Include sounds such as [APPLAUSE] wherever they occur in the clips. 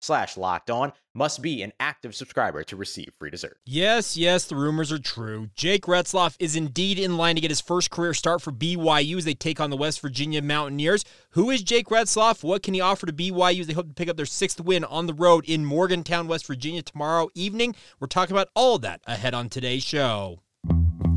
slash locked on must be an active subscriber to receive free dessert. Yes, yes, the rumors are true. Jake Retzlaff is indeed in line to get his first career start for BYU as they take on the West Virginia Mountaineers. Who is Jake Retzlaff? What can he offer to BYU as they hope to pick up their sixth win on the road in Morgantown, West Virginia tomorrow evening? We're talking about all of that ahead on today's show.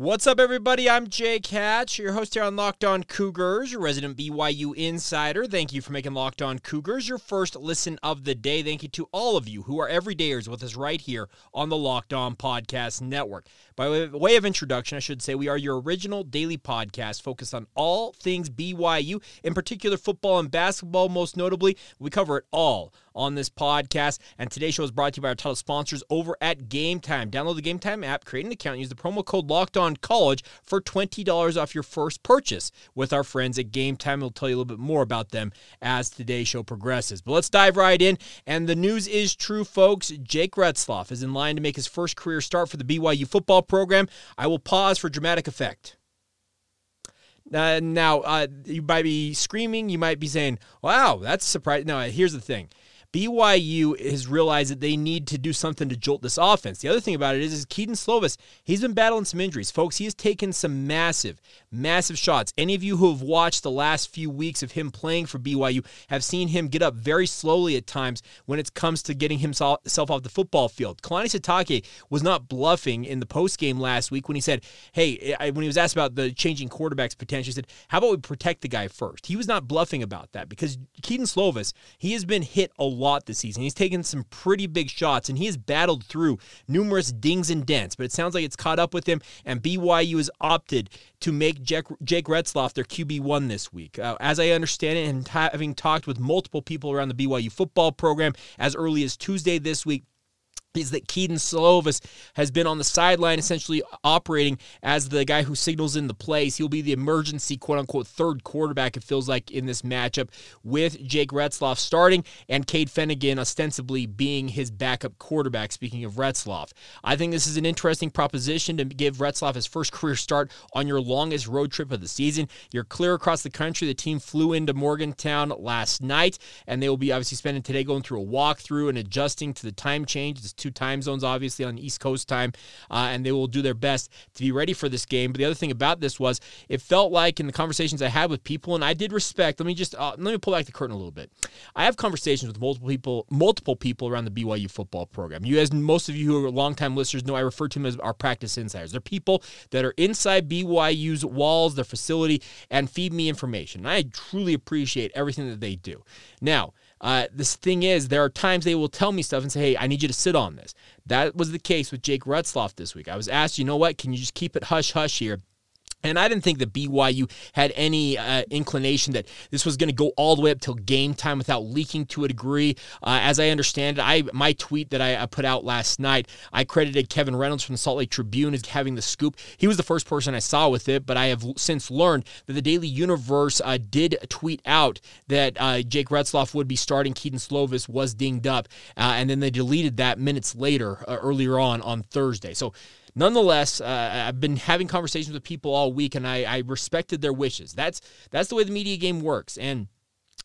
What's up, everybody? I'm Jake Hatch, your host here on Locked On Cougars, your resident BYU insider. Thank you for making Locked On Cougars your first listen of the day. Thank you to all of you who are everydayers with us right here on the Locked On Podcast Network. By way of introduction, I should say we are your original daily podcast focused on all things BYU, in particular football and basketball, most notably. We cover it all on this podcast. And today's show is brought to you by our title sponsors over at Game Time. Download the Game Time app, create an account, use the promo code Locked On College for twenty dollars off your first purchase with our friends at Game Time. We'll tell you a little bit more about them as today's show progresses. But let's dive right in. And the news is true, folks. Jake Retzlaff is in line to make his first career start for the BYU football program. I will pause for dramatic effect. Uh, now, uh, you might be screaming. You might be saying, wow, that's surprising. No, here's the thing. BYU has realized that they need to do something to jolt this offense. The other thing about it is, is Kedon Slovis, he's been battling some injuries. Folks, he has taken some massive, massive shots. Any of you who have watched the last few weeks of him playing for BYU have seen him get up very slowly at times when it comes to getting himself off the football field. Kalani Sitake was not bluffing in the postgame last week when he said, hey, when he was asked about the changing quarterbacks potential, he said, how about we protect the guy first? He was not bluffing about that because Kedon Slovis, he has been hit a lot this season. He's taken some pretty big shots and he has battled through numerous dings and dents, but it sounds like it's caught up with him. And BYU has opted to make Jake, Jake Retzlaff their QB1 this week. Uh, as I understand it, and having talked with multiple people around the BYU football program as early as Tuesday this week, is that Kedon Slovis has been on the sideline essentially operating as the guy who signals in the plays. He'll be the emergency quote unquote third quarterback, it feels like, in this matchup with Jake Retzlaff starting and Cade Fennegan ostensibly being his backup quarterback, speaking of Retzlaff. I think this is an interesting proposition to give Retzlaff his first career start on your longest road trip of the season. You're clear across the country. The team flew into Morgantown last night, and they will be obviously spending today going through a walkthrough and adjusting to the time change. It's two time zones, obviously, on East Coast time, uh, and they will do their best to be ready for this game. But the other thing about this was it felt like in the conversations I had with people, and I did respect. Let me just uh, let me pull back the curtain a little bit. I have conversations with multiple people, multiple people around the BYU football program. You, as most of you who are longtime listeners know, I refer to them as our practice insiders. They're people that are inside BYU's walls, their facility, and feed me information. And I truly appreciate everything that they do. Now. Uh, this thing is, there are times they will tell me stuff and say, hey, I need you to sit on this. That was the case with Jake Retzlaff this week. I was asked, you know what, can you just keep it hush hush here? And I didn't think that BYU had any uh, inclination that this was going to go all the way up till game time without leaking to a degree. Uh, as I understand it, I my tweet that I, I, put out last night, I credited Kevin Reynolds from the Salt Lake Tribune as having the scoop. He was the first person I saw with it, but I have since learned that the Daily Universe uh, did tweet out that uh, Jake Retzlaff would be starting. Kedon Slovis was dinged up, uh, and then they deleted that minutes later, uh, earlier on on Thursday. So nonetheless, uh, I've been having conversations with people all week, and I, I respected their wishes. That's that's the way the media game works, and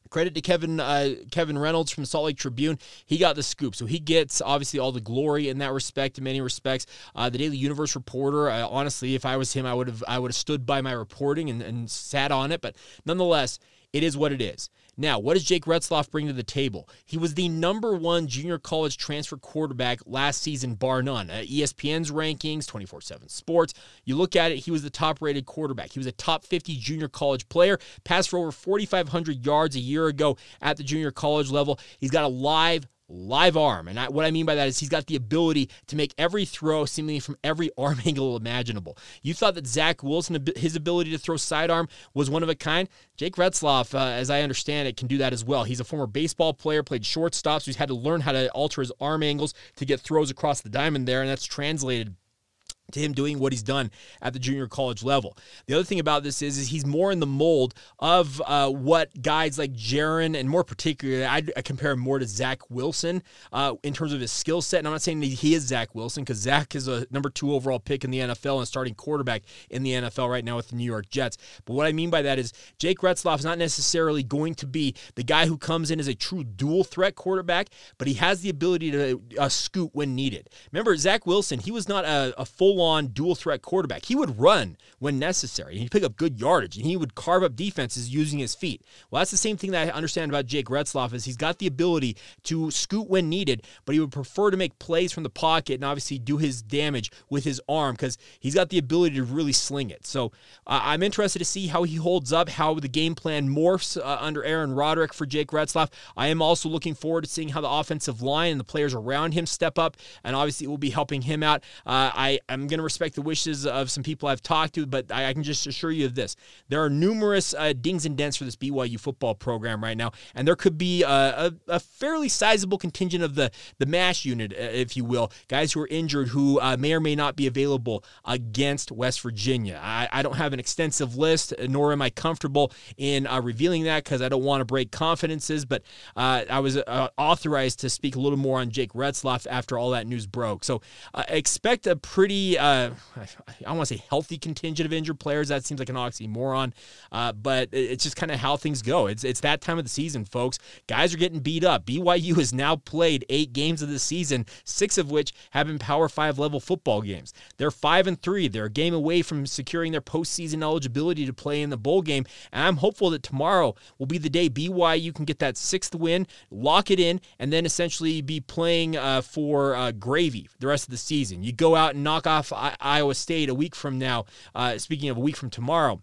credit to Kevin uh, Kevin Reynolds from Salt Lake Tribune. He got the scoop, so he gets obviously all the glory in that respect. In many respects, uh, the Daily Universe reporter. Uh, honestly, if I was him, I would have I would have stood by my reporting and, and sat on it. But nonetheless, it is what it is. Now, what does Jake Retzlaff bring to the table? He was the number one junior college transfer quarterback last season, bar none. ESPN's rankings, 24 7 Sports, you look at it, he was the top rated quarterback. He was a top 50 junior college player, passed for over 4,500 yards a year ago at the junior college level. He's got a live live arm. And I, what I mean by that is he's got the ability to make every throw seemingly from every [LAUGHS] arm angle imaginable. You thought that Zach Wilson, his ability to throw sidearm was one of a kind. Jake Retzlaff, uh, as I understand it, can do that as well. He's a former baseball player, played shortstop, so he's had to learn how to alter his arm angles to get throws across the diamond there, and that's translated to him doing what he's done at the junior college level. The other thing about this is, is he's more in the mold of uh, what guys like Jaren and more particularly, I, I compare him more to Zach Wilson uh, in terms of his skill set. And I'm not saying he is Zach Wilson because Zach is a number two overall pick in the NFL and starting quarterback in the NFL right now with the New York Jets. But what I mean by that is Jake Retzlaff is not necessarily going to be the guy who comes in as a true dual threat quarterback, but he has the ability to uh, scoot when needed. Remember, Zach Wilson, he was not a, a full on dual threat quarterback. He would run when necessary. He'd pick up good yardage and he would carve up defenses using his feet. Well, that's the same thing that I understand about Jake Retzlaff is he's got the ability to scoot when needed, but he would prefer to make plays from the pocket and obviously do his damage with his arm because he's got the ability to really sling it. So uh, I'm interested to see how he holds up, how the game plan morphs uh, under Aaron Roderick for Jake Retzlaff. I am also looking forward to seeing how the offensive line and the players around him step up, and obviously it will be helping him out. Uh, I am going to respect the wishes of some people I've talked to, but I, I can just assure you of this: there are numerous uh, dings and dents for this BYU football program right now, and there could be a, a, a fairly sizable contingent of the the mash unit, uh, if you will, guys who are injured who uh, may or may not be available against West Virginia. I, I, don't have an extensive list, nor am I comfortable in uh, revealing that because I don't want to break confidences. But uh, I was uh, authorized to speak a little more on Jake Retzlaff after all that news broke. So expect a pretty uh, I want to say healthy contingent of injured players. That seems like an oxymoron, uh, but it's just kind of how things go. It's it's that time of the season, folks. Guys are getting beat up. BYU has now played eight games of the season, six of which have been Power Five level football games. They're five and three. They're a game away from securing their postseason eligibility to play in the bowl game, and I'm hopeful that tomorrow will be the day BYU can get that sixth win, lock it in, and then essentially be playing uh, for uh, gravy the rest of the season. You go out and knock off Iowa State a week from now. Uh, speaking of a week from tomorrow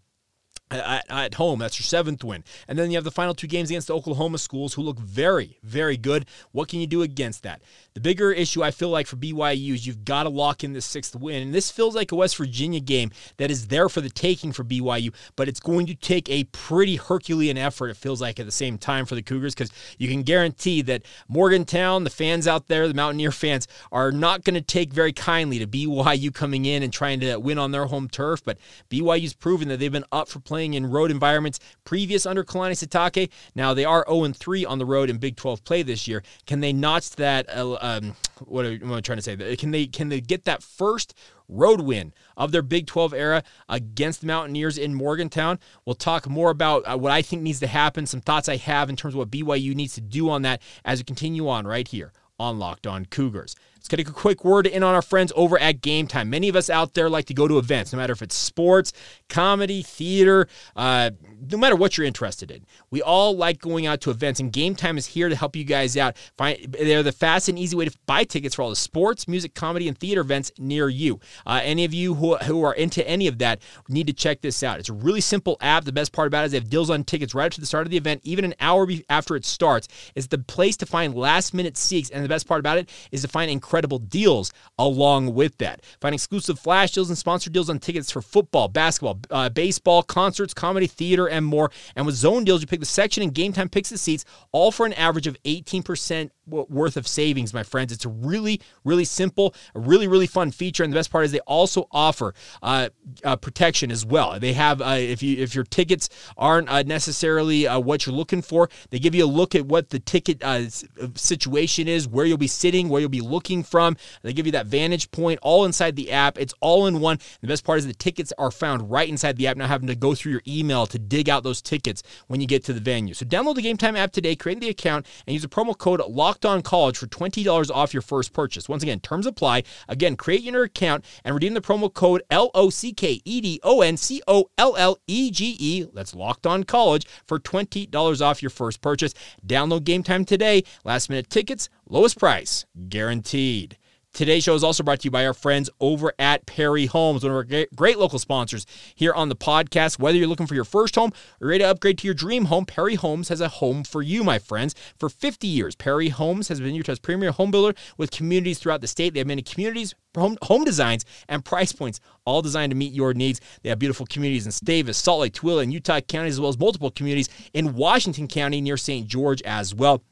at, at, home. That's your seventh win. And then you have the final two games against the Oklahoma schools who look very, very good. What can you do against that? The bigger issue I feel like for BYU is you've got to lock in the sixth win. And this feels like a West Virginia game that is there for the taking for BYU, but it's going to take a pretty Herculean effort, it feels like, at the same time for the Cougars because you can guarantee that Morgantown, the fans out there, the Mountaineer fans, are not going to take very kindly to BYU coming in and trying to win on their home turf. But BYU's proven that they've been up for playing in road environments previous under Kalani Sitake. Now they are 0 3 on the road in Big 12 play this year. Can they notch that? Uh, um, what am I trying to say? Can they can they get that first road win of their Big 12 era against the Mountaineers in Morgantown. We'll talk more about uh, what I think needs to happen, some thoughts I have in terms of what BYU needs to do on that as we continue on right here on Locked On Cougars. Let's get a quick word in on our friends over at Game Time. Many of us out there like to go to events, no matter if it's sports, comedy, theater, uh, no matter what you're interested in. We all like going out to events, and Game Time is here to help you guys out. Find, they're the fast and easy way to buy tickets for all the sports, music, comedy, and theater events near you. Uh, any of you who, who are into any of that need to check this out. It's a really simple app. The best part about it is they have deals on tickets right up to the start of the event, even an hour after it starts. It's the place to find last minute seats, and the best part about it is to find incredible incredible deals along with that. Find exclusive flash deals and sponsor deals on tickets for football, basketball, uh, baseball, concerts, comedy, theater, and more. And with zone deals, you pick the section and game time picks the seats, all for an average of 18% worth of savings, my friends. It's really, really simple, a really, really fun feature. And the best part is they also offer uh, uh, protection as well. They have, uh, if you if your tickets aren't uh, necessarily uh, what you're looking for, they give you a look at what the ticket uh, situation is, where you'll be sitting, where you'll be looking from. They give you that vantage point all inside the app. It's all in one. The best part is the tickets are found right inside the app, not having to go through your email to dig out those tickets when you get to the venue. So download the Game Time app today, create the account, and use the promo code Locked On College for twenty dollars off your first purchase. Once again, terms apply. Again, create your account and redeem the promo code L O C K E D O N C O L L E G E. That's Locked On College for twenty dollars off your first purchase. Download Game Time today. Last minute tickets, lowest price guaranteed. Today's show is also brought to you by our friends over at Perry Homes, one of our great local sponsors here on the podcast. Whether you're looking for your first home or ready to upgrade to your dream home, Perry Homes has a home for you, my friends. For 50 years, Perry Homes has been Utah's premier home builder with communities throughout the state. They have many communities, home, home designs, and price points, all designed to meet your needs. They have beautiful communities in Davis, Salt Lake, Tooele, and Utah counties, as well as multiple communities in Washington County near St. George as well.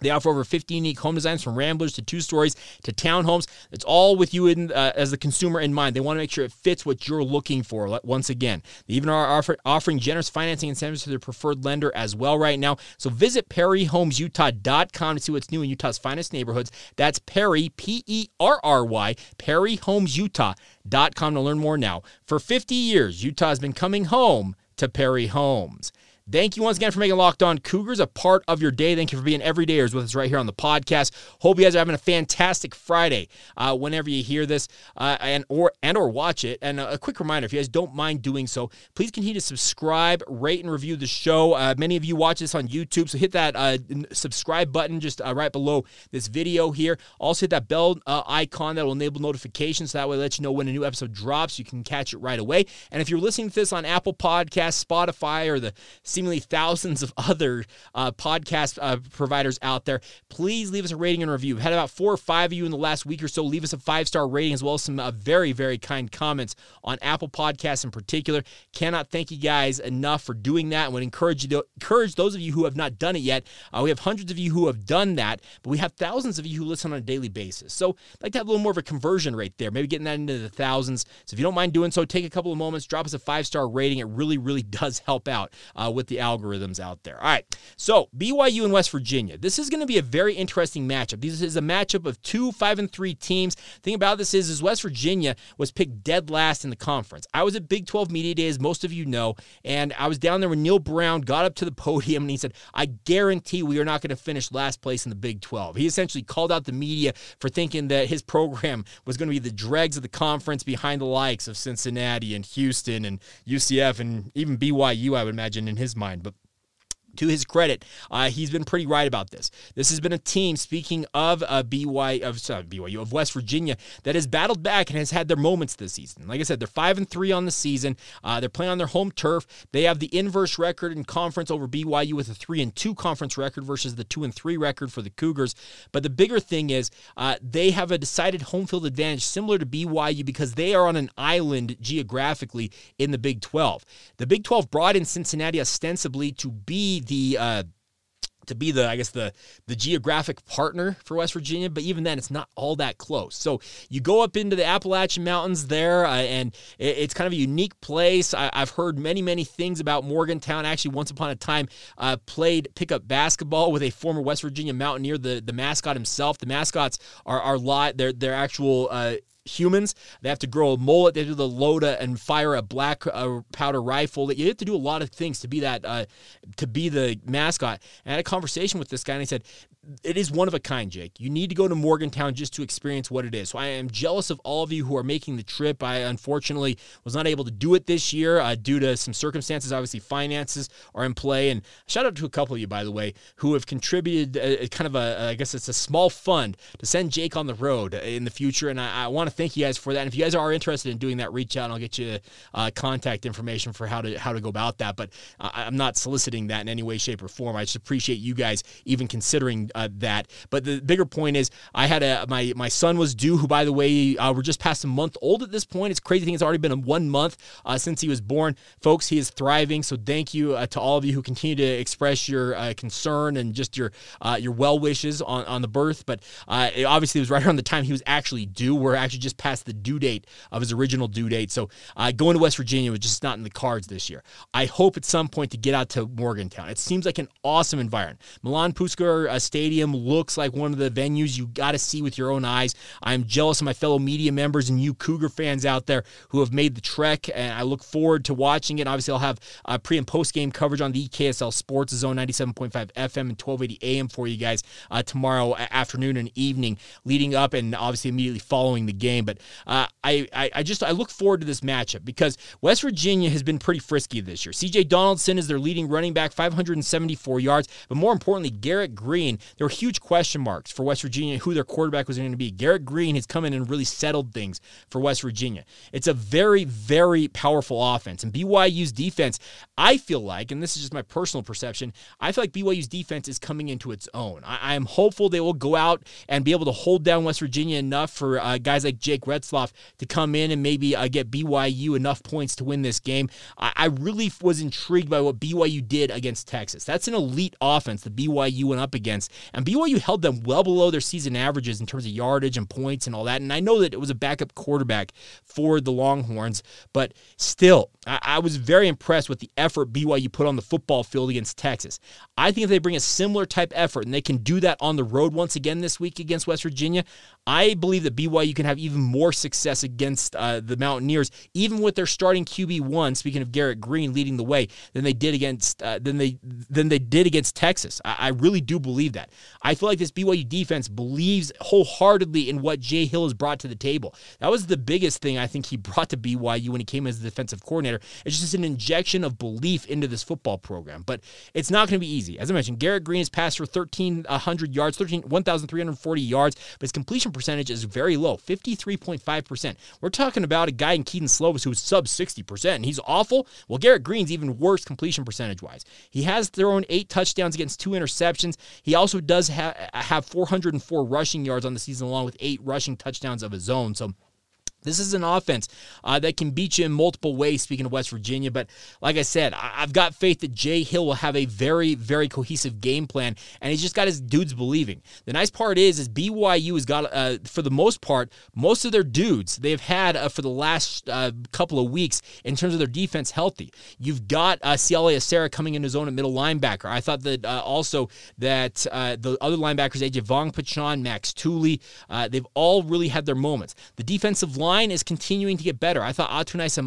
They offer over 50 unique home designs from ramblers to two stories to townhomes. It's all with you in, uh, as the consumer in mind. They want to make sure it fits what you're looking for. Once again, they even are offer, offering generous financing incentives to their preferred lender as well right now. So visit PerryHomesUtah.com to see what's new in Utah's finest neighborhoods. That's Perry, P E R R Y, PerryHomesUtah.com to learn more now. For 50 years, Utah has been coming home to Perry Homes. Thank you once again for making Locked On Cougars a part of your day. Thank you for being everydayers with us right here on the podcast. Hope you guys are having a fantastic Friday uh, whenever you hear this uh, and or and or watch it. And a, a, quick reminder, if you guys don't mind doing so, please continue to subscribe, rate, and review the show. Uh, many of you watch this on YouTube, so hit that uh, subscribe button just uh, right below this video here. Also hit that bell uh, icon that will enable notifications. So that way, it lets you know when a new episode drops. You can catch it right away. And if you're listening to this on Apple Podcasts, Spotify, or the seemingly thousands of other uh, podcast uh, providers out there, please leave us a rating and review. We've had about four or five of you in the last week or so leave us a five star rating as well as some uh, very, very kind comments on Apple Podcasts in particular. Cannot thank you guys enough for doing that and would encourage you to encourage those of you who have not done it yet. Uh, we have hundreds of you who have done that, but we have thousands of you who listen on a daily basis. So I'd like to have a little more of a conversion rate there, maybe getting that into the thousands. So if you don't mind doing so, take a couple of moments, drop us a five star rating. It really, really [LAUGHS] does help out uh, with the algorithms out there. All right. So BYU and West Virginia. This is going to be a very interesting matchup. This is a matchup of two five and three teams. The thing about this is, is West Virginia was picked dead last in the conference. I was at Big 12 Media Days, most of you know, and I was down there when Neal Brown got up to the podium and he said, I guarantee we are not going to finish last place in the Big 12. He essentially called out the media for thinking that his program was going to be the dregs of the conference behind the likes of Cincinnati and Houston and UCF and even BYU, I would imagine, in his mind. But to his credit, uh, he's been pretty right about this. This has been a team, speaking of uh, BY of sorry, BYU of West Virginia, that has battled back and has had their moments this season. Like I said, they're five and three on the season. Uh, they're playing on their home turf. They have the inverse record in conference over BYU with a three and two conference record versus the two and three record for the Cougars. But the bigger thing is uh, they have a decided home field advantage similar to BYU because they are on an island geographically in the Big 12. The Big 12 brought in Cincinnati ostensibly to be the uh, to be the I guess the the geographic partner for West Virginia, but even then it's not all that close. So you go up into the Appalachian Mountains there, uh, and it, it's kind of a unique place. I, have heard many many things about Morgantown. Actually, once upon a time, uh, played pickup basketball with a former West Virginia Mountaineer, the the mascot himself. The mascots are are lot they're actual. Uh, humans. They have to grow a mullet. They do the loda and fire a black uh, powder rifle. You have to do a lot of things to be that uh, to be the mascot. And I had a conversation with this guy, and he said it is one of a kind, Jake. You need to go to Morgantown just to experience what it is. So I am jealous of all of you who are making the trip. I unfortunately was not able to do it this year uh, due to some circumstances. Obviously, finances are in play. And shout out to a couple of you, by the way, who have contributed a, uh, a kind of a, I guess it's a small fund to send Jake on the road in the future. And I, I want to thank you guys for that. And if you guys are interested in doing that, reach out and I'll get you uh, contact information for how to how to go about that. But uh, I'm not soliciting that in any way, shape, or form. I just appreciate you guys even considering uh, that. But the bigger point is, I had a my my son was due, who by the way, uh, we're just past a month old at this point. It's crazy thing; it's already been one month uh, since he was born, folks. He is thriving. So thank you uh, to all of you who continue to express your concern and just your your well wishes on on the birth. But obviously, it was right around the time he was actually due. We're actually just past the due date of his original due date. So uh, going to West Virginia was just not in the cards this year. I hope at some point to get out to Morgantown. It seems like an awesome environment. Milan Puskar uh, Stadium looks like one of the venues you got to see with your own eyes. I'm jealous of my fellow media members and you Cougar fans out there who have made the trek, and I look forward to watching it. Obviously, I'll have uh, pre and post game coverage on the KSL Sports Zone 97.5 FM and 1280 AM for you guys uh, tomorrow afternoon and evening, leading up and obviously immediately following the game. But uh, I, I, I just I look forward to this matchup because West Virginia has been pretty frisky this year. CJ Donaldson is their leading running back, 574 yards. But more importantly, Garrett Greene. there were huge question marks for West Virginia who their quarterback was going to be. Garrett Greene has come in and really settled things for West Virginia. It's a very, very powerful offense. And BYU's defense, I feel like, and this is just my personal perception, I feel like BYU's defense is coming into its own. I, am hopeful they will go out and be able to hold down West Virginia enough for uh, guys like Jake Retzlaff to come in and maybe uh, get BYU enough points to win this game. I, I really was intrigued by what BYU did against Texas. That's an elite offense that BYU went up against, and BYU held them well below their season averages in terms of yardage and points and all that. And I know that it was a backup quarterback for the Longhorns, but still, I, I was very impressed with the effort BYU put on the football field against Texas. I think if they bring a similar type effort and they can do that on the road once again this week against West Virginia, I believe that BYU can have even more success against uh, the Mountaineers, even with their starting QB one. Speaking of Garrett Greene leading the way, than they did against uh, than they than they did against Texas. I, I, really do believe that. I feel like this BYU defense believes wholeheartedly in what Jay Hill has brought to the table. That was the biggest thing I think he [LAUGHS] brought to BYU when he came as the defensive coordinator. It's just an injection of belief into this football program. But it's not going to be easy. As I mentioned, Garrett Greene has passed for 1,300 yards, 13, 1,340 yards, but his completion percentage is very low, 53.5%. We're talking about a guy in Kedon Slovis who's sub 60%, and he's awful. Well, Garrett Greene's even worse completion percentage wise. He has thrown eight touchdowns against two interceptions. He also does ha- have 404 rushing yards on the season, along with eight rushing touchdowns of his own. So, this is an offense uh, that can beat you in multiple ways, speaking of West Virginia. But like I said, I- have got faith that Jay Hill will have a very, very cohesive game plan, and he's just got his dudes believing. The nice part is, is BYU has got, uh, for the most part, most of their dudes they've had uh, for the last uh, couple of weeks in terms of their defense healthy. You've got uh, Siale Esera coming in his own at middle linebacker. I thought that uh, also that uh, the other linebackers, AJ Pachon, Max Tooley, they've all really had their moments. The defensive line line is continuing to get better. I thought Atunaisa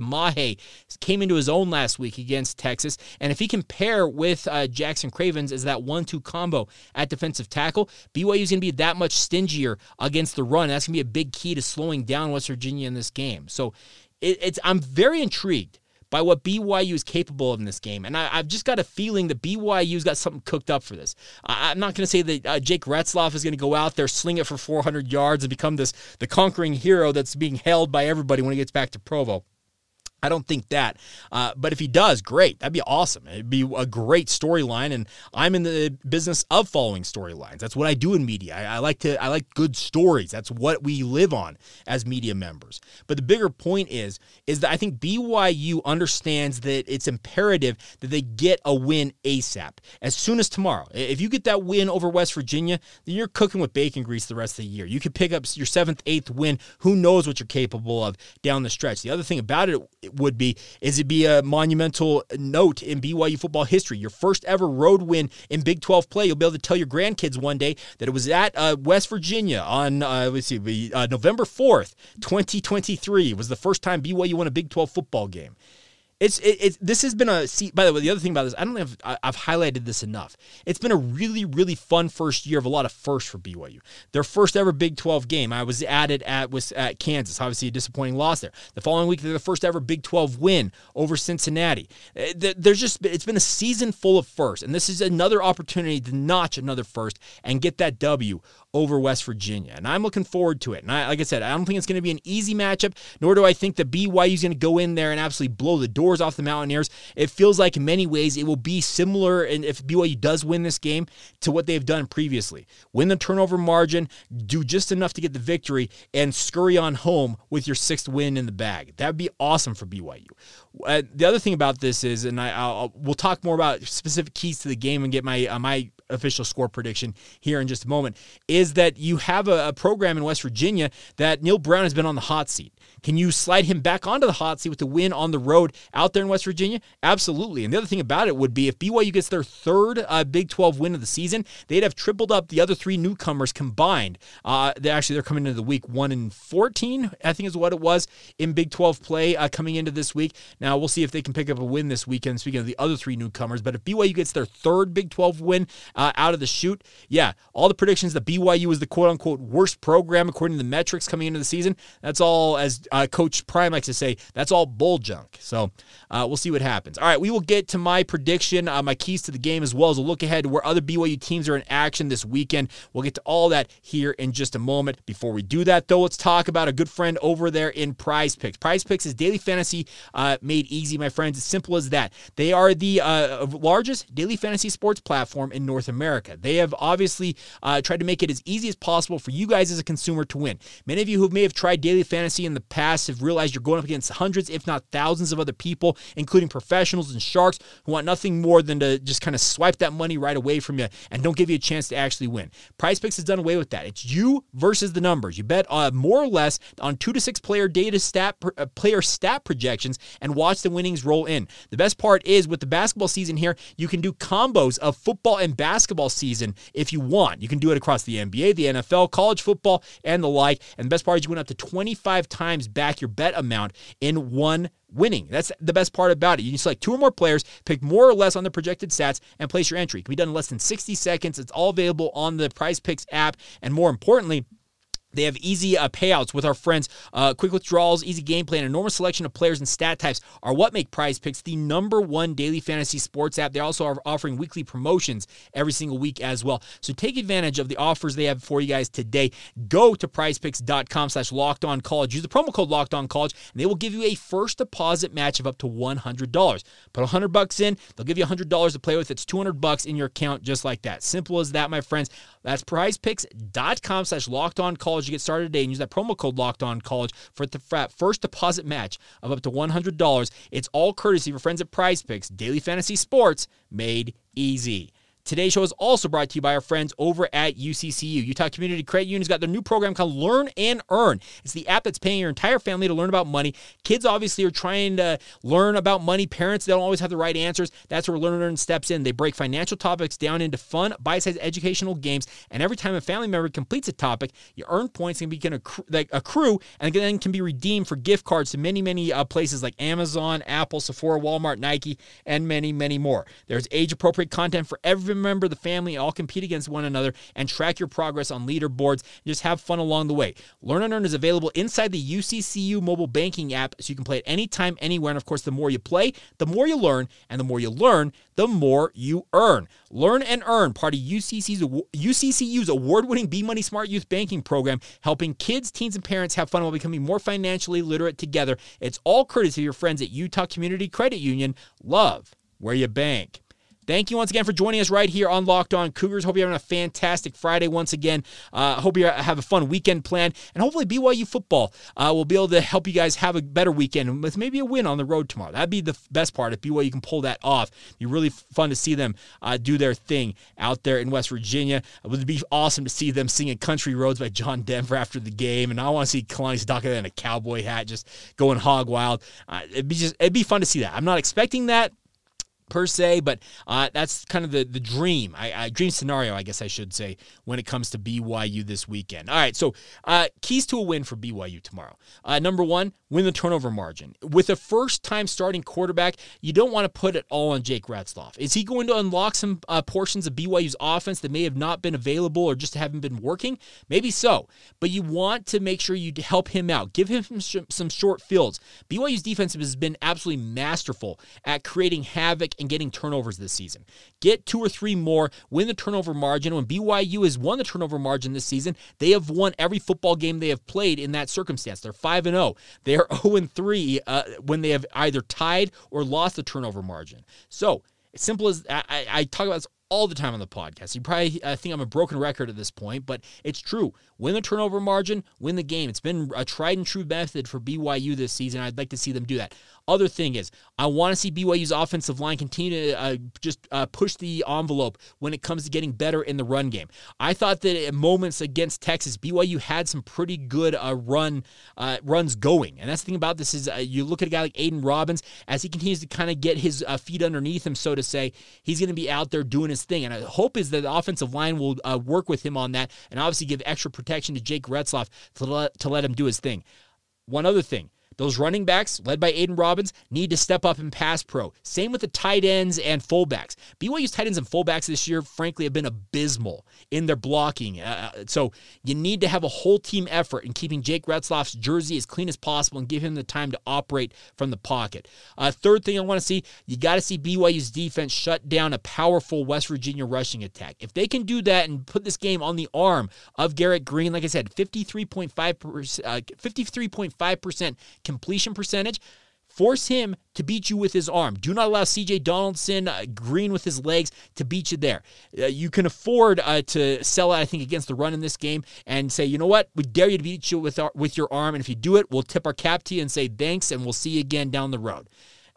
Mahe came into his own last week against Texas. And if he can pair with uh, Jackson Cravens as that one two combo at defensive tackle, BYU is going to be that much stingier against the run. That's going to be a big key to slowing down West Virginia in this game. So it, it's I'm very intrigued by what BYU is capable of in this game. And I, have just got a feeling that BYU's got something cooked up for this. I, am not going to say that uh, Jake Retzlaff is going to go out there, sling it for 400 yards, and become this the conquering hero that's being hailed by everybody when he gets back to Provo. I don't think that. Uh, but if he does, great. That'd be awesome. It'd be a great storyline. And I'm in the business of following storylines. That's what I do in media. I, I, like to I like good stories. That's what we live on as media members. But the bigger point is, is that I think BYU understands that it's imperative that they get a win ASAP as soon as tomorrow. If you get that win over West Virginia, then you're cooking with bacon grease the rest of the year. You could pick up your seventh, eighth win. Who knows what you're capable of down the stretch? The other thing about it would be is it be a monumental note in BYU football history. Your first ever road win in Big 12 play. You'll be able to tell your grandkids one day that it was at uh, West Virginia on uh, let's see, uh, November 4th, 2023. Was the first time BYU won a Big 12 football game. It's it, it, this has been a see. By the way, the other thing about this, I don't know if I've highlighted this enough. It's been a really really fun first year of a lot of firsts for BYU. Their first ever Big 12 game. I was at it at was at Kansas. Obviously a disappointing loss there. The following week, they're the first ever Big 12 win over Cincinnati. Eh, there's just it's been a season full of firsts, and this is another opportunity to notch another first and get that W over West Virginia. And I'm looking forward to it. And I, like I said, I don't think it's going to be an easy matchup, nor do I think that BYU is going to go in there and absolutely blow the doors off the Mountaineers. It feels like in many ways it will be similar, and if BYU does win this game, to what they've done previously. Win the turnover margin, do just enough to get the victory, and scurry on home with your sixth win in the bag. That would be awesome for BYU. Uh, the other thing about this is, and I, I'll, we'll talk more about specific keys to the game and get my uh, my official score prediction here in just a moment, is that you have a, a program in West Virginia that Neal Brown has been on the hot seat. Can you slide him back onto the hot seat with the win on the road out there in West Virginia? Absolutely. And the other thing about it would be if BYU gets their third uh, Big 12 win of the season, they'd have tripled up the other three newcomers combined. Uh, they actually they're coming into the week one and 14, I think is what it was in Big 12 play uh, coming into this week. Now we'll see if they can pick up a win this weekend. Speaking of the other three newcomers, but if BYU gets their third Big 12 win uh, out of the shoot, yeah, all the predictions that BYU is the quote unquote worst program according to the metrics coming into the season. That's all as uh, Coach Prime likes to say, that's all bull junk. So uh, we'll see what happens. All right, we will get to my prediction, uh, my keys to the game, as well as a look ahead to where other BYU teams are in action this weekend. We'll get to all that here in just a moment. Before we do that, though, let's talk about a good friend over there in Prize Picks. Prize Picks is daily fantasy uh, made easy, my friends. As simple as that. They are the uh, largest daily fantasy sports platform in North America. They have obviously uh, tried to make it as easy as possible for you guys as a consumer to win. Many of you who may have tried daily fantasy in the past have realize you're going up against hundreds, if not thousands, of other people, including professionals and sharks who want nothing more than to just kind of swipe that money right away from you and don't give you a chance to actually win. Prize Picks has done away with that. It's you versus the numbers. You bet uh, more or less on two to six player data stat uh, player stat projections and watch the winnings roll in. The best part is with the basketball season here, you can do combos of football and basketball season if you want. You can do it across the NBA, the NFL, college football, and the like. And the best part is you win up to 25 times back your bet amount in one winning. That's the best part about it. You can select two or more players, pick more or less on the projected stats, and place your entry. It can be done in less than 60 seconds. It's all available on the Prize Picks app. And more importantly, they have easy uh, payouts with our friends. Uh, quick withdrawals, easy gameplay, and enormous selection of players and stat types are what make Prize Picks the number one daily fantasy sports app. They also are offering weekly promotions every single week as well. So take advantage of the offers they have for you guys today. Go to prizepicks.com slash locked on college. Use the promo code locked on college, and they will give you a first deposit match of up to $100. Put 100 bucks in, they'll give you $100 to play with. It's 200 bucks in your account just like that. Simple as that, my friends. That's prizepicks.com slash locked on college. You get started today and use that promo code locked on college for the first deposit match of up to $100. It's all courtesy of our friends at Prize Picks, daily fantasy sports made easy. Today's show is also brought to you by our friends over at UCCU. Utah Community Credit Union's got their new program called Learn and Earn. It's the app that's paying your entire family to learn about money. Kids obviously are trying to learn about money. Parents, don't always have the right answers. That's where Learn and Earn steps in. They break financial topics down into fun, bite-sized educational games, and every time a family member completes a topic, you earn points and begin accrue, like accrue and then can be redeemed for gift cards to many, many uh, places like Amazon, Apple, Sephora, Walmart, Nike, and many, many more. There's age-appropriate content for every member of the family, all compete against one another, and track your progress on leaderboards. Just have fun along the way. Learn and Earn is available inside the UCCU mobile banking app, so you can play it anytime, anywhere. And of course, the more you play, the more you learn, and the more you learn, the more you earn. Learn and Earn, part of UCC's, UCCU's award-winning B Money Smart Youth Banking Program, helping kids, teens, and parents have fun while becoming more financially literate together. It's all courtesy of your friends at Utah Community Credit Union. Love where you bank. Thank you once again for joining us right here on Locked On Cougars. Hope you're having a fantastic Friday once again. Uh, hope you have a fun weekend plan, and hopefully BYU football uh, will be able to help you guys have a better weekend with maybe a win on the road tomorrow. That'd be the best part if BYU can pull that off. It'd be really fun to see them uh, do their thing out there in West Virginia. It would be awesome to see them singing "Country Roads" by John Denver after the game, and I want to see Kalani Sitake in a cowboy hat just going hog wild. Uh, it'd be just it'd be fun to see that. I'm not expecting that per se, but uh, that's kind of the the dream, I, I, dream scenario, I guess I should say, when it comes to BYU this weekend. All right, so uh, keys to a win for BYU tomorrow. Uh, number one, win the turnover margin. With a first time starting quarterback, you don't want to put it all on Jake Retzlaff. Is he going to unlock some uh, portions of BYU's offense that may have not been available or just haven't been working? Maybe so, but you want to make sure you help him out. Give him some, short fields. BYU's defense has been absolutely masterful at creating havoc in getting turnovers this season. Get two or three more, win the turnover margin. When BYU has won the turnover margin this season, they have won every football game they have played in that circumstance. They're 5 and 0. They are 0 [LAUGHS] and 3 uh, when they have either tied or lost the turnover margin. So, simple as I, I, talk about this all the time on the podcast. You probably I think I'm a broken record at this point, but it's true. Win the turnover margin, win the game. It's been a tried and true method for BYU this season. I'd like to see them do that. Other thing is, I want to see BYU's offensive line continue to uh, just uh, push the envelope when it comes to getting better in the run game. I thought that at moments against Texas, BYU had some pretty good uh, run uh, runs going, and that's the thing about this is uh, you look at a guy like Aidan Robbins as he continues to kind of get his uh, feet underneath him, so to say. He's going to be out there doing his thing, and I hope is that the offensive line will uh, work with him on that, and obviously give extra protection to Jake Retzlaff to let, to let him do his thing. One other thing. Those running backs, led by Aidan Robbins, need to step up in pass pro. Same with the tight ends and fullbacks. BYU's tight ends and fullbacks this year, frankly, have been abysmal in their blocking. Uh, uh, so you need to have a whole team effort in keeping Jake Retzlaff's jersey as clean as possible and give him the time to operate from the pocket. Uh, third thing I want to see, you got to see BYU's defense shut down a powerful West Virginia rushing attack. If they can do that and put this game on the arm of Garrett Greene, like I said, 53.5%, uh, 53.5% completion percentage. Force him to beat you with his arm. Do not allow CJ Donaldson, uh, Greene with his legs, to beat you there. Uh, you can afford uh, to sell out, I think, against the run in this game and say, you know what? We dare you to beat you with, our, with your arm. And if you do it, we'll tip our cap to you and say thanks, and we'll see you again down the road.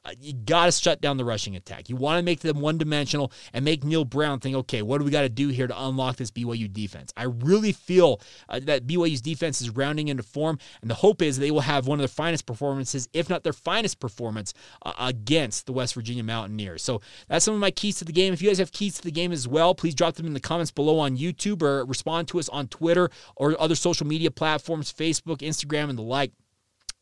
Uh, you got to shut down the rushing attack. You want to make them one dimensional and make Neal Brown think, okay, what do we got to do here to unlock this BYU defense? I really feel uh, that BYU's defense is rounding into form, and the hope is they will have one of their finest performances, if not their finest performance, uh, against the West Virginia Mountaineers. So that's some of my keys to the game. If you guys have keys to the game as well, please drop them in the comments below on YouTube or respond to us on Twitter or other social media platforms, Facebook, Instagram, and the like.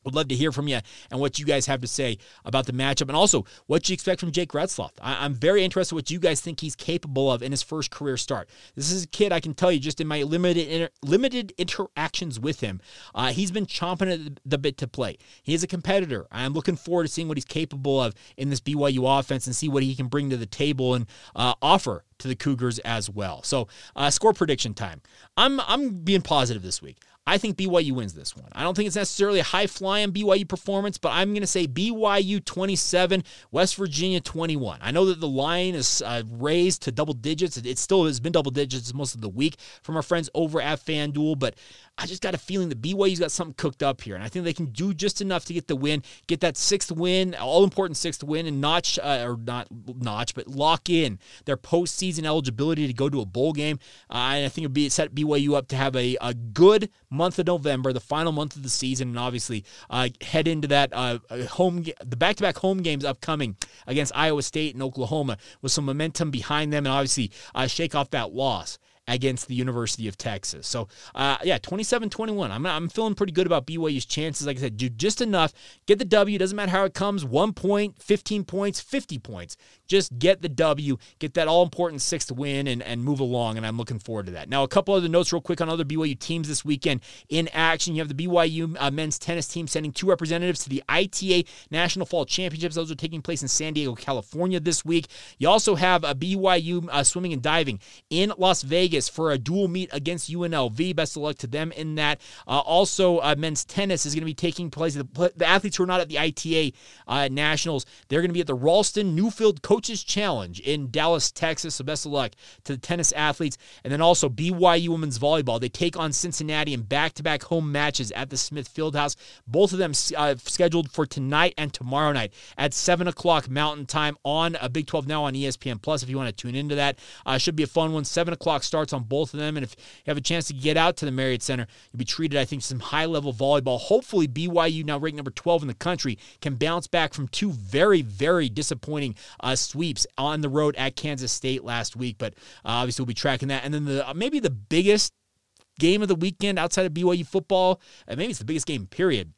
Would love to hear from you and what you guys have to say about the matchup and also what you expect from Jake Retzlaff. I- am very interested what you guys think he's capable of in his first career start. This is a kid I can tell you just in my limited inter- limited interactions with him, uh, he's been chomping at the bit to play. He is a competitor. I'm looking forward to seeing what he's capable of in this BYU offense and see what he can bring to the table and uh, offer to the Cougars as well. So, uh, score prediction time. I'm I'm being positive this week. I think BYU wins this one. I don't think it's necessarily a high flying BYU performance, but I'm going to say BYU 27, West Virginia 21. I know that the line is uh, raised to double digits. It still has been double digits most of the week from our friends over at FanDuel, but I just got a feeling that BYU's got something cooked up here, and I think they can do just enough to get the win, get that sixth win, all important sixth win, and notch uh, or not notch, but lock in their postseason eligibility to go to a bowl game. Uh, and I think it'll be set BYU up to have a, a good month of November, the final month of the season, and obviously uh, head into that uh, home the back to back home games upcoming against Iowa State and Oklahoma with some momentum behind them, and obviously uh, shake off that loss against the University of Texas. So, uh, yeah, 27 21. I'm, I'm feeling pretty good about BYU's chances. Like I said, do just enough. Get the W. Doesn't matter how it comes one point, 15 points, 50 points. Just get the W, get that all important sixth win, and, and move along. And I'm looking forward to that. Now, a couple other notes, real quick, on other BYU teams this weekend in action. You have the BYU uh, men's tennis team sending two representatives to the ITA National Fall Championships. Those are taking place in San Diego, California this week. You also have a BYU uh, swimming and diving in Las Vegas for a dual meet against UNLV. Best of luck to them in that. Uh, also, uh, men's tennis is going to be taking place. The, the, athletes who are not at the ITA uh, Nationals, they're going to be at the Ralston Newfield Coaches Challenge in Dallas, Texas. So best of luck to the tennis athletes. And then also BYU Women's Volleyball. They take on Cincinnati in back-to-back home matches at the Smith Fieldhouse. Both of them uh, scheduled for tonight and tomorrow night at 7 o'clock Mountain Time on a Big 12 Now on ESPN Plus if you want to tune into that. Uh, should be a fun one. 7 o'clock starts on both of them. And if you have a chance to get out to the Marriott Center, you'll be treated, I think, to some high level volleyball. Hopefully, BYU, now ranked number 12 in the country, can bounce back from two very, very disappointing uh, sweeps on the road at Kansas State last week. But uh, obviously, we'll be tracking that. And then the maybe the biggest game of the weekend outside of BYU football, uh, maybe it's the biggest game, period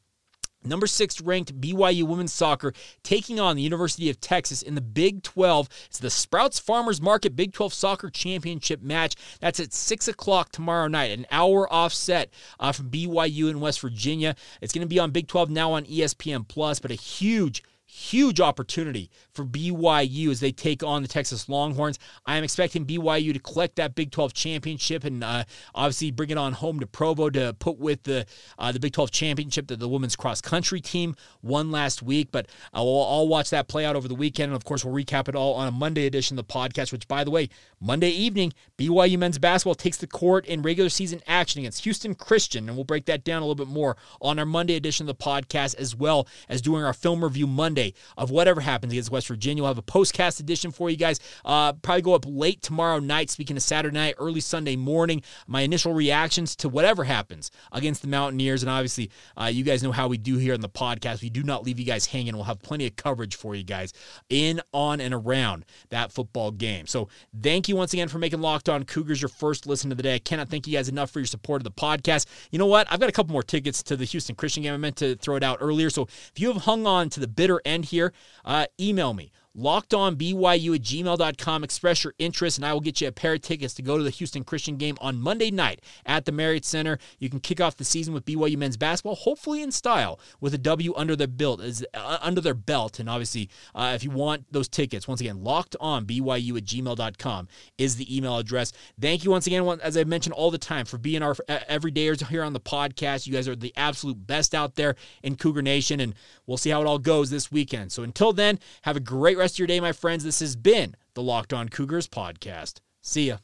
Number six ranked BYU women's soccer taking on the University of Texas in the Big 12. It's the Sprouts Farmers Market Big 12 Soccer Championship match. That's at 6 o'clock tomorrow night, an hour offset uh, from BYU in West Virginia. It's going to be on Big 12 now on ESPN Plus, but a huge huge opportunity for BYU as they take on the Texas Longhorns. I am expecting BYU to collect that Big 12 championship and uh, obviously bring it on home to Provo to put with the uh, the Big 12 championship that the women's cross country team won last week. But I'll, I'll watch that play out over the weekend, and of course we'll recap it all on a Monday edition of the podcast. Which, by the way, Monday evening BYU men's basketball takes the court in regular season action against Houston Christian, and we'll break that down a little bit more on our Monday edition of the podcast, as well as doing our film review Monday of whatever happens against West Virginia. We'll have a postcast edition for you guys. Uh, probably go up late tomorrow night, speaking of Saturday night, early Sunday morning. My initial reactions to whatever happens against the Mountaineers, and obviously, uh, you guys know how we do here on the podcast. We do not leave you guys hanging. We'll have plenty of coverage for you guys in, on, and around that football game. So, thank you once again for making Locked On Cougars your first listen of the day. I cannot thank you guys enough for your support of the podcast. You know what? I've got a couple more tickets to the Houston Christian game. I meant to throw it out earlier. So if you have hung on to the bitter end here, uh, email me lockedonbyu at gmail.com. Express your interest, and I will get you a pair of tickets to go to the Houston Christian game on Monday night at the Marriott Center. You can kick off the season with BYU men's basketball, hopefully in style, with a W under their belt. Uh, under their belt, and obviously, uh, if you want those tickets, once again, locked on BYU at gmail.com is the email address. Thank you once again, as I mentioned all the time, for being our everydayers here on the podcast. You guys are the absolute best out there in Cougar Nation, and we'll see how it all goes this weekend. So until then, have a great rest rest of your day, my friends. This has been the Locked On Cougars podcast. See ya.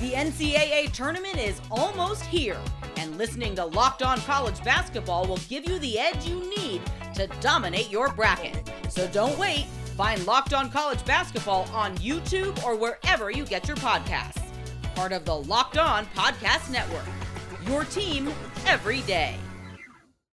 The NCAA tournament is almost here, and listening to Locked On College Basketball will give you the edge you need to dominate your bracket. So don't wait. Find Locked On College Basketball on YouTube or wherever you get your podcasts. Part of the Locked On Podcast Network. Your team every day.